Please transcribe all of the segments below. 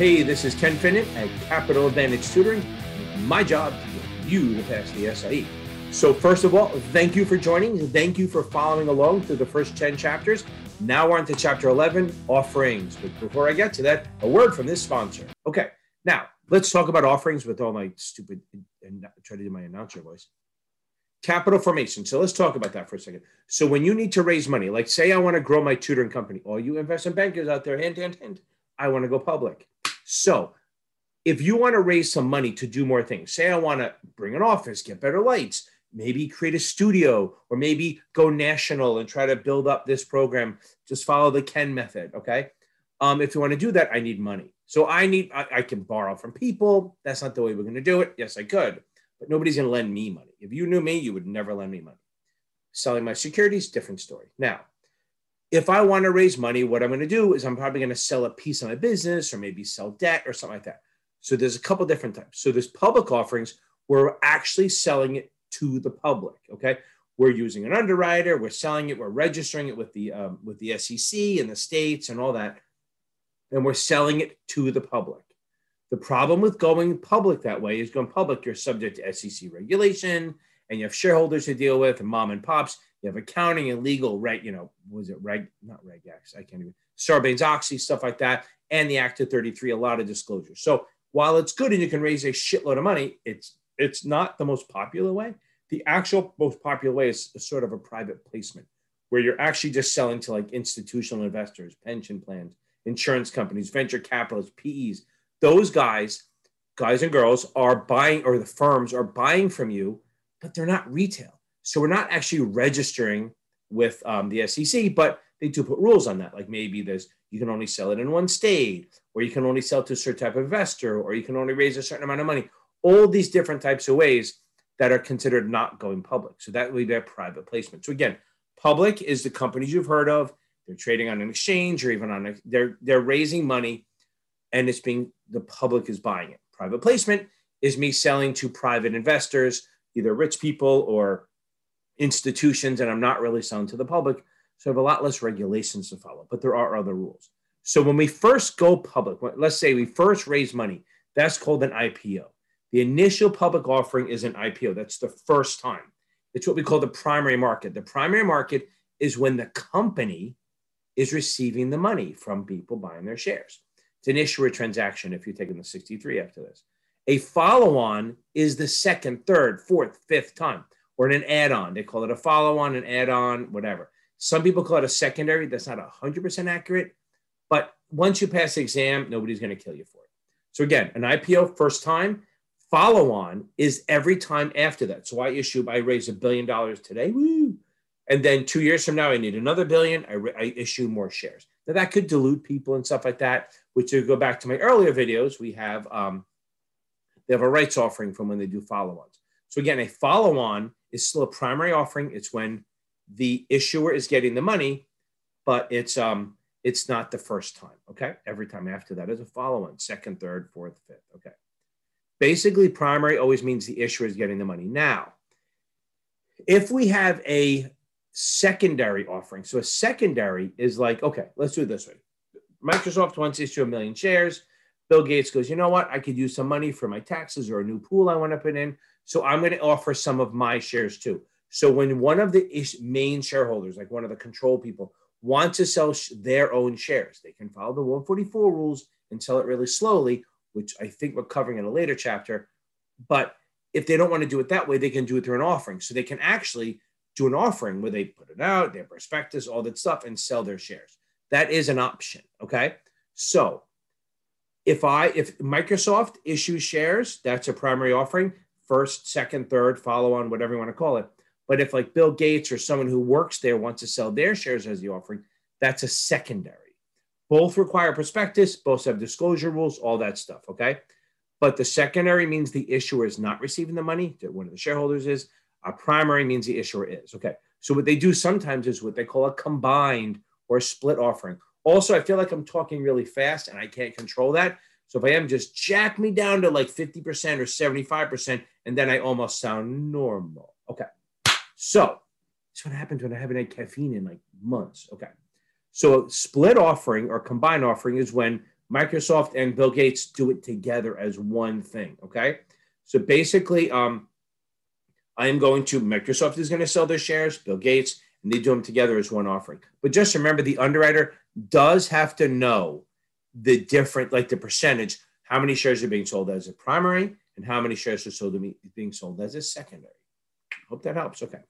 Hey, this is Ken Finnan at Capital Advantage Tutoring. My job to get you to pass the SIE. So, first of all, thank you for joining. Thank you for following along through the first 10 chapters. Now we're on to chapter 11, offerings. But before I get to that, a word from this sponsor. Okay, now let's talk about offerings with all my stupid, and try to do my announcer voice. Capital formation. So let's talk about that for a second. So when you need to raise money, like say I want to grow my tutoring company, all you investment bankers out there, hand, hand, hand, I want to go public. So if you want to raise some money to do more things, say I want to bring an office, get better lights, maybe create a studio, or maybe go national and try to build up this program, just follow the Ken method. Okay. Um, if you want to do that, I need money. So I need, I, I can borrow from people. That's not the way we're going to do it. Yes, I could, but nobody's going to lend me money. If you knew me, you would never lend me money. Selling my securities, different story. Now, if I want to raise money, what I'm going to do is I'm probably going to sell a piece of my business or maybe sell debt or something like that. So there's a couple different types. So there's public offerings where we're actually selling it to the public. Okay, we're using an underwriter, we're selling it, we're registering it with the um, with the SEC and the states and all that, and we're selling it to the public. The problem with going public that way is going public, you're subject to SEC regulation, and you have shareholders to deal with, and mom and pops. You have accounting and legal, right? You know, was it reg? Not reg X. I can't even. Sarbanes Oxley stuff like that, and the Act of 33, a lot of disclosures. So while it's good and you can raise a shitload of money, it's it's not the most popular way. The actual most popular way is sort of a private placement where you're actually just selling to like institutional investors, pension plans, insurance companies, venture capitalists, PEs. Those guys, guys and girls, are buying, or the firms are buying from you, but they're not retail. So we're not actually registering with um, the SEC, but they do put rules on that. Like maybe there's you can only sell it in one state, or you can only sell to a certain type of investor, or you can only raise a certain amount of money. All these different types of ways that are considered not going public. So that would be their private placement. So again, public is the companies you've heard of. They're trading on an exchange or even on a, they're they're raising money, and it's being the public is buying it. Private placement is me selling to private investors, either rich people or institutions, and I'm not really selling to the public. So I have a lot less regulations to follow, but there are other rules. So when we first go public, let's say we first raise money, that's called an IPO. The initial public offering is an IPO. That's the first time. It's what we call the primary market. The primary market is when the company is receiving the money from people buying their shares. It's an issuer transaction if you're taking the 63 after this. A follow on is the second, third, fourth, fifth time, or an add on. They call it a follow on, an add on, whatever. Some people call it a secondary. That's not 100% accurate. But once you pass the exam, nobody's going to kill you for it. So, again, an IPO first time, follow on is every time after that. So, I issue, I raise a billion dollars today. Woo! And then two years from now, I need another billion. I, I issue more shares. Now, that could dilute people and stuff like that, which to go back to my earlier videos, we have, um, they have a rights offering from when they do follow ons. So, again, a follow on is still a primary offering. It's when the issuer is getting the money, but it's um it's not the first time. Okay, every time after that is a follow-on, second, third, fourth, fifth. Okay, basically, primary always means the issuer is getting the money. Now, if we have a secondary offering, so a secondary is like, okay, let's do it this way. Microsoft wants to issue a million shares. Bill Gates goes, you know what? I could use some money for my taxes or a new pool I want to put in. So I'm going to offer some of my shares too. So when one of the main shareholders, like one of the control people, want to sell their own shares, they can follow the 144 rules and sell it really slowly, which I think we're covering in a later chapter. But if they don't want to do it that way, they can do it through an offering. So they can actually do an offering where they put it out, their prospectus, all that stuff, and sell their shares. That is an option. Okay. So if I if Microsoft issues shares, that's a primary offering, first, second, third, follow on, whatever you want to call it. But if like Bill Gates or someone who works there wants to sell their shares as the offering, that's a secondary. Both require prospectus, both have disclosure rules, all that stuff. Okay. But the secondary means the issuer is not receiving the money, that one of the shareholders is. A primary means the issuer is. Okay. So what they do sometimes is what they call a combined or split offering. Also, I feel like I'm talking really fast and I can't control that. So if I am, just jack me down to like 50% or 75%, and then I almost sound normal. Okay. So that's what happens when I haven't had caffeine in like months. Okay. So split offering or combined offering is when Microsoft and Bill Gates do it together as one thing. Okay. So basically, um, I am going to, Microsoft is going to sell their shares, Bill Gates, and they do them together as one offering. But just remember the underwriter does have to know the different, like the percentage, how many shares are being sold as a primary and how many shares are sold being sold as a secondary. Hope that helps. Okay.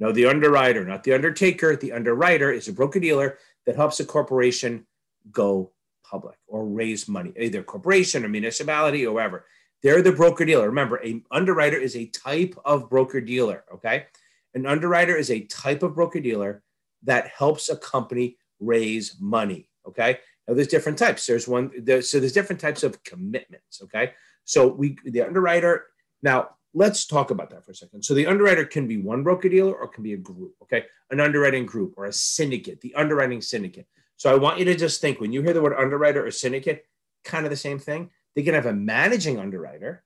No, the underwriter, not the undertaker. The underwriter is a broker dealer that helps a corporation go public or raise money, either corporation or municipality or whatever. They're the broker dealer. Remember, a underwriter is a type of broker dealer. Okay, an underwriter is a type of broker dealer that helps a company raise money. Okay, now there's different types. There's one. There's, so there's different types of commitments. Okay, so we the underwriter now let's talk about that for a second. So the underwriter can be one broker dealer or can be a group, okay? An underwriting group or a syndicate, the underwriting syndicate. So I want you to just think when you hear the word underwriter or syndicate, kind of the same thing. They can have a managing underwriter,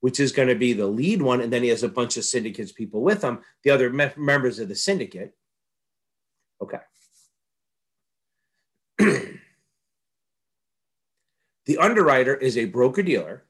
which is going to be the lead one, and then he has a bunch of syndicates people with him, the other me- members of the syndicate. Okay. the underwriter is a broker dealer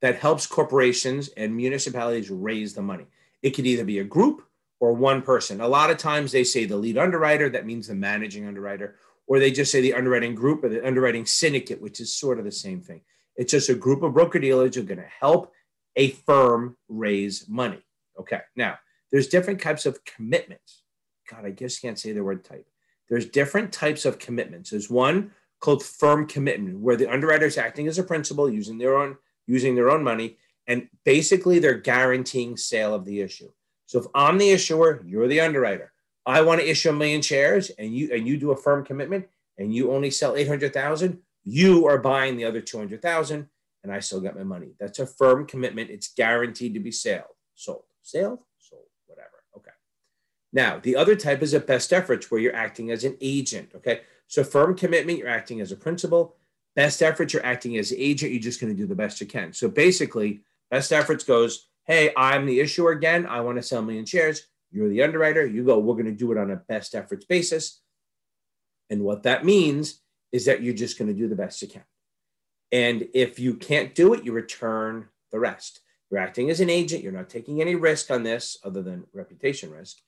that helps corporations and municipalities raise the money. It could either be a group or one person. A lot of times they say the lead underwriter, that means the managing underwriter, or they just say the underwriting group or the underwriting syndicate, which is sort of the same thing. It's just a group of broker dealers who are going to help a firm raise money. Okay. Now, there's different types of commitments. God, I you can't say the word type. There's different types of commitments. There's one called firm commitment, where the underwriter is acting as a principal using their own using their own money, and basically they're guaranteeing sale of the issue. So if I'm the issuer, you're the underwriter. I want to issue a million shares, and you and you do a firm commitment, and you only sell eight hundred thousand. You are buying the other two hundred thousand, and I still get my money. That's a firm commitment. It's guaranteed to be sold, sold, sold, sold, whatever. Okay. Now the other type is a best efforts, where you're acting as an agent. Okay. So firm commitment, you're acting as a principal best efforts, you're acting as agent, you're just going to do the best you can. So basically, best efforts goes, hey, I'm the issuer again. I want to sell a million shares. You're the underwriter. You go, we're going to do it on a best efforts basis. And what that means is that you're just going to do the best you can. And if you can't do it, you return the rest. You're acting as an agent. You're not taking any risk on this other than reputation risk.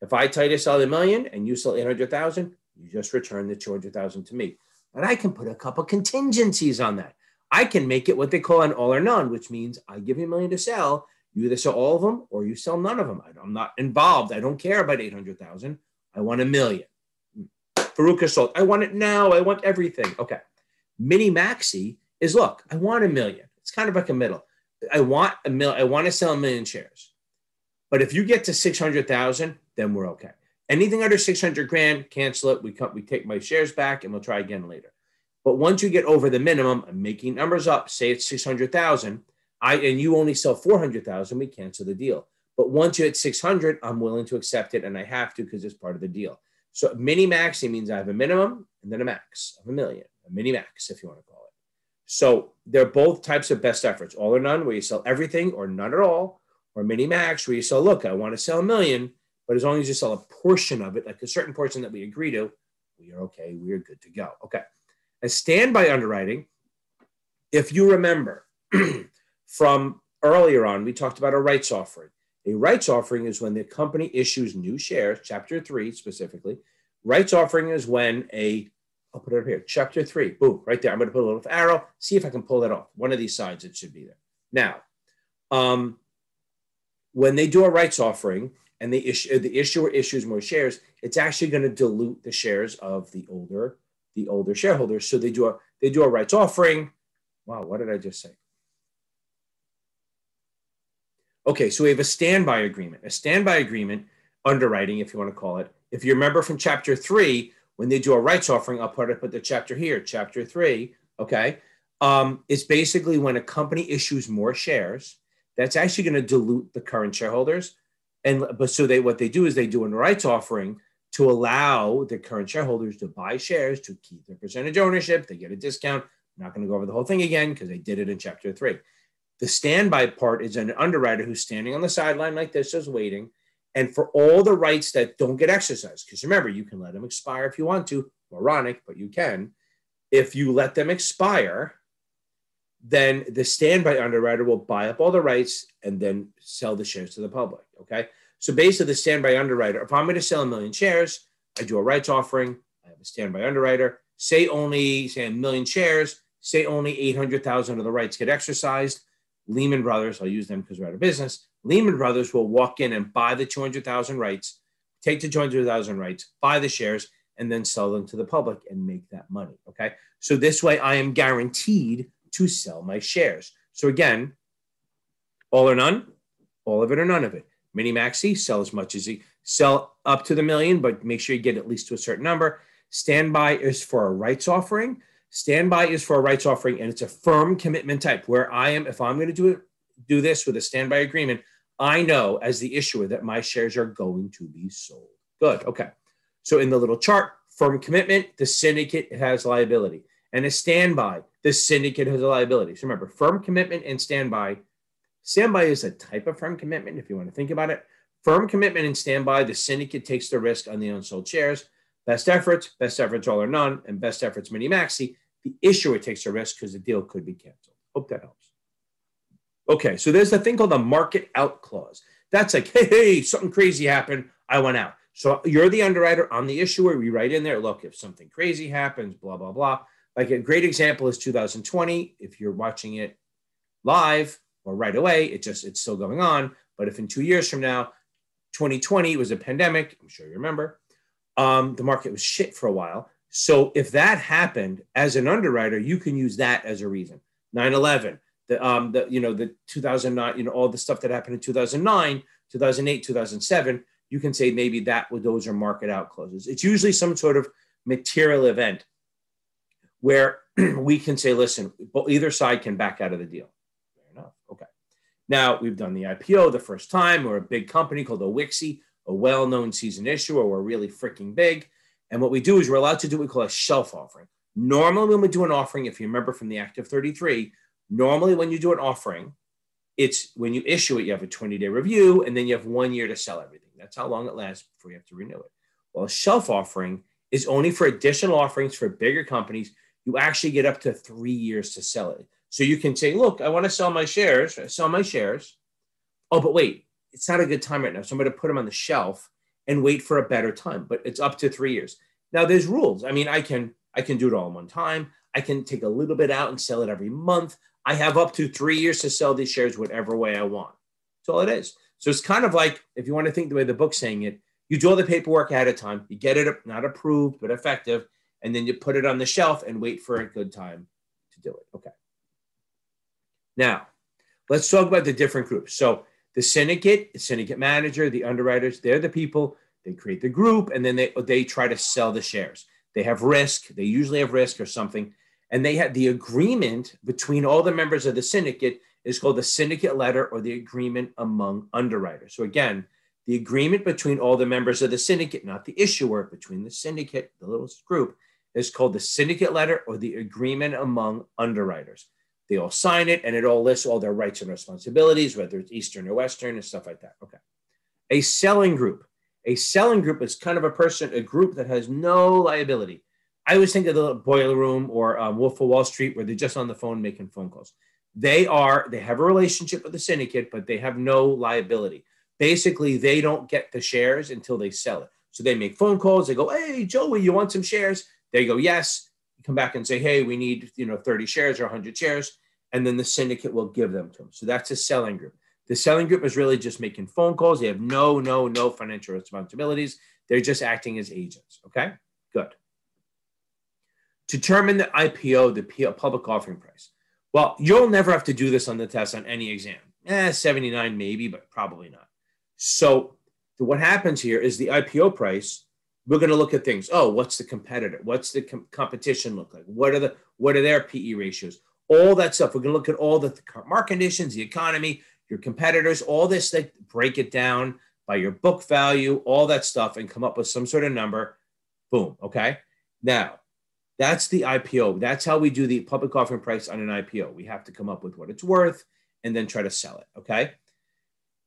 If I tell you to sell a million and you sell 800,000, you just return the 200,000 to me. And I can put a couple contingencies on that. I can make it what they call an all or none, which means I give you a million to sell. You either sell all of them or you sell none of them. I'm not involved. I don't care about 800,000. I want a million. Veruca Salt, I want it now. I want everything. Okay. Mini Maxi is look, I want a million. It's kind of like a middle. I want a mil. I want to sell a million shares. But if you get to 600,000, then we're okay. Anything under 600 grand, cancel it. We cut, we take my shares back and we'll try again later. But once you get over the minimum, I'm making numbers up, say it's 600,000, I and you only sell 400,000, we cancel the deal. But once you hit 600, I'm willing to accept it and I have to because it's part of the deal. So mini maxi means I have a minimum and then a max of a million, a mini max, if you want to call it. So they're both types of best efforts, all or none, where you sell everything or none at all, or mini max, where you sell, look, I want to sell a million but as long as you sell a portion of it, like a certain portion that we agree to, we are okay. We are good to go. Okay. A standby underwriting, if you remember from earlier on, we talked about a rights offering. A rights offering is when the company issues new shares, chapter three specifically. Rights offering is when a, I'll put it up here, chapter three, boom, right there. I'm going to put a little arrow, see if I can pull that off. One of these sides, it should be there. Now, um, when they do a rights offering, and the issue the issuer issues more shares, it's actually going to dilute the shares of the older the older shareholders. So they do a they do a rights offering. Wow, what did I just say? Okay, so we have a standby agreement. A standby agreement, underwriting, if you want to call it. If you remember from chapter three, when they do a rights offering, I'll put, put the chapter here, chapter three. Okay, um, it's basically when a company issues more shares, that's actually going to dilute the current shareholders and but so they what they do is they do a rights offering to allow the current shareholders to buy shares to keep their percentage ownership. They get a discount. I'm not going to go over the whole thing again because they did it in chapter three. The standby part is an underwriter who's standing on the sideline like this, just waiting. And for all the rights that don't get exercised, because remember, you can let them expire if you want to, moronic, but you can. If you let them expire, then the standby underwriter will buy up all the rights and then sell the shares to the public. Okay. So basically, the standby underwriter, if I'm going to sell a million shares, I do a rights offering, I have a standby underwriter, say only say a million shares, say only 800,000 of the rights get exercised. Lehman Brothers, I'll use them because we're out of business. Lehman Brothers will walk in and buy the 200,000 rights, take the 200,000 rights, buy the shares, and then sell them to the public and make that money. Okay. So this way I am guaranteed to sell my shares. So again, all or none, all of it or none of it. Mini Maxi, sell as much as you sell up to the million, but make sure you get at least to a certain number. Standby is for a rights offering. Standby is for a rights offering, and it's a firm commitment type where I am, if I'm going to do it, do this with a standby agreement, I know as the issuer that my shares are going to be sold. Good. Okay. So in the little chart, firm commitment, the syndicate has liability. And a standby, the syndicate has a liability. So remember, firm commitment and standby. Standby is a type of firm commitment, if you want to think about it. Firm commitment and standby, the syndicate takes the risk on the unsold shares. Best efforts, best efforts all or none, and best efforts mini maxi. The issuer takes a risk because the deal could be canceled. Hope that helps. Okay, so there's a thing called the market out clause. That's like, hey, hey, something crazy happened. I went out. So you're the underwriter, I'm the issuer. We write in there, look, if something crazy happens, blah, blah, blah. Like a great example is 2020. If you're watching it live or right away, it just it's still going on. But if in two years from now, 2020 was a pandemic, I'm sure you remember, um, the market was shit for a while. So if that happened as an underwriter, you can use that as a reason. 9/11, the um, the you know the 2009, you know all the stuff that happened in 2009, 2008, 2007 you can say maybe that those are market out clauses It's usually some sort of material event where we can say, listen, either side can back out of the deal. Fair enough. Okay. Now we've done the IPO the first time. We're a big company called a WKSI, a well-known seasoned issuer. We're really freaking big. And what we do is we're allowed to do what we call a shelf offering. Normally, when we do an offering, if you remember from the Act of 33, normally when you do an offering, it's when you issue it, you have a 20 day review, and then you have one year to sell everything. That's how long it lasts before you have to renew it. Well, a shelf offering is only for additional offerings for bigger companies. You actually get up to three years to sell it. So you can say, look, I want to sell my shares, I sell my shares. Oh, but wait, it's not a good time right now. So I'm going to put them on the shelf and wait for a better time. But it's up to three years. Now there's rules. I mean, I can I can do it all in one time. I can take a little bit out and sell it every month. I have up to three years to sell these shares whatever way I want. That's all it is. So it's kind of like if you want to think the way the book's saying it, you do all the paperwork ahead of time, you get it not approved but effective, and then you put it on the shelf and wait for a good time to do it. Okay. Now, let's talk about the different groups. So the syndicate, the syndicate manager, the underwriters, they're the people. They create the group and then they they try to sell the shares. They have risk. They usually have risk or something and they had the agreement between all the members of the syndicate is called the syndicate letter or the agreement among underwriters. So again, the agreement between all the members of the syndicate, not the issuer, between the syndicate, the little group, is called the syndicate letter or the agreement among underwriters. They all sign it and it all lists all their rights and responsibilities, whether it's Eastern or Western and stuff like that. Okay. A selling group. A selling group is kind of a person, a group that has no liability. I always think of the boiler room or um, Wolf of Wall Street where they're just on the phone making phone calls. They are, they have a relationship with the syndicate, but they have no liability. Basically, they don't get the shares until they sell it. So they make phone calls. They go, Hey, Joey, you want some shares? They go, Yes. come back and say, Hey, we need, you know, 30 shares or 100 shares. And then the syndicate will give them to them. So that's a selling group. The selling group is really just making phone calls. They have no, no, no financial responsibilities. They're just acting as agents. Okay, good. Determine the IPO, the public offering price. Well, you'll never have to do this on the test on any exam. Eh, 79 maybe, but probably not. So what happens here is the IPO price. We're going to look at things. Oh, what's the competitor? What's the com- competition look like? What are the what are their PE ratios? All that stuff. We're going to look at all the market conditions, the economy, your competitors, all this. Like break it down by your book value, all that stuff, and come up with some sort of number. Boom. Okay. Now that's the IPO. That's how we do the public offering price on an IPO. We have to come up with what it's worth and then try to sell it. Okay.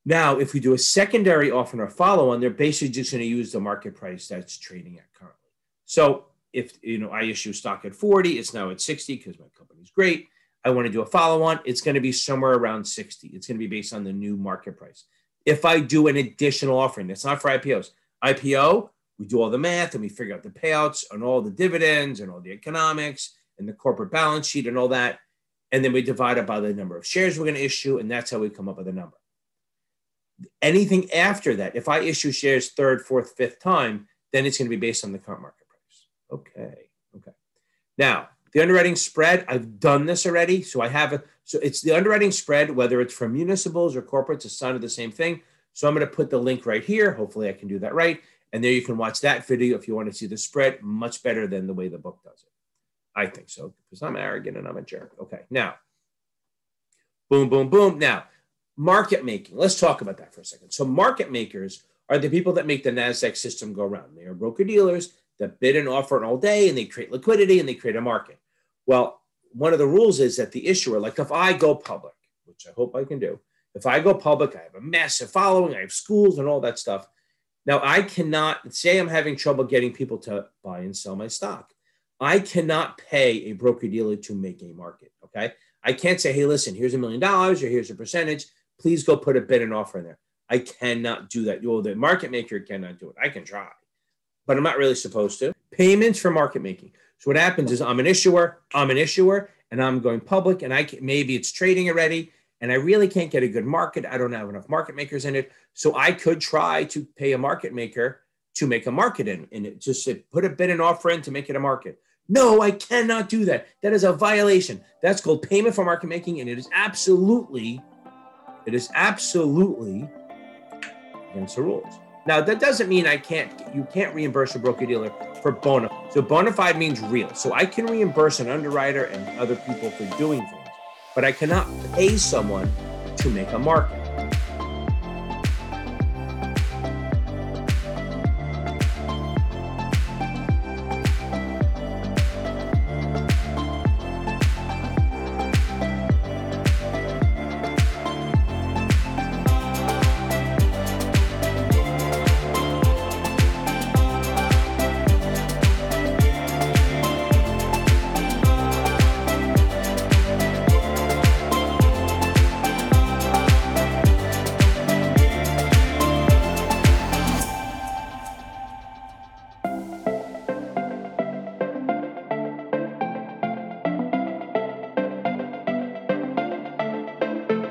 Now, if we do a secondary offering or follow on, they're basically just going to use the market price that's trading at currently. So if you know I issue stock at 40, it's now at 60 because my company's great. I want to do a follow on, it's going to be somewhere around 60. It's going to be based on the new market price. If I do an additional offering, that's not for IPOs. IPO, we do all the math and we figure out the payouts and all the dividends and all the economics and the corporate balance sheet and all that. And then we divide it by the number of shares we're going to issue. And that's how we come up with a number. Anything after that, if I issue shares third, fourth, fifth time, then it's going to be based on the current market price. Okay. Okay. Now, the underwriting spread, I've done this already. So I have a, so it's the underwriting spread, whether it's for municipals or corporates, it's kind of the same thing. So I'm going to put the link right here. Hopefully I can do that right. And there you can watch that video if you want to see the spread much better than the way the book does it. I think so because I'm arrogant and I'm a jerk. Okay, now, boom, boom, boom. Now, market making. Let's talk about that for a second. So, market makers are the people that make the NASDAQ system go around. They are broker dealers that bid and offer all day and they create liquidity and they create a market. Well, one of the rules is that the issuer, like if I go public, which I hope I can do, if I go public, I have a massive following, I have schools and all that stuff. Now, I cannot say I'm having trouble getting people to buy and sell my stock. I cannot pay a broker dealer to make a market. Okay. I can't say, hey, listen, here's a million dollars or here's a percentage. Please go put a bid and offer in there. I cannot do that. Well, the market maker cannot do it. I can try, but I'm not really supposed to. Payments for market making. So what happens is I'm an issuer, I'm an issuer, and I'm going public, and I can, maybe it's trading already, and I really can't get a good market. I don't have enough market makers in it, so I could try to pay a market maker to make a market in, in it. Just put a bid and offer in to make it a market. No, I cannot do that. That is a violation. That's called payment for market making, and it is absolutely, it is absolutely against the rules. Now that doesn't mean I can't. You can't reimburse a broker dealer for bona. So bona fide means real. So I can reimburse an underwriter and other people for doing things, but I cannot pay someone to make a market.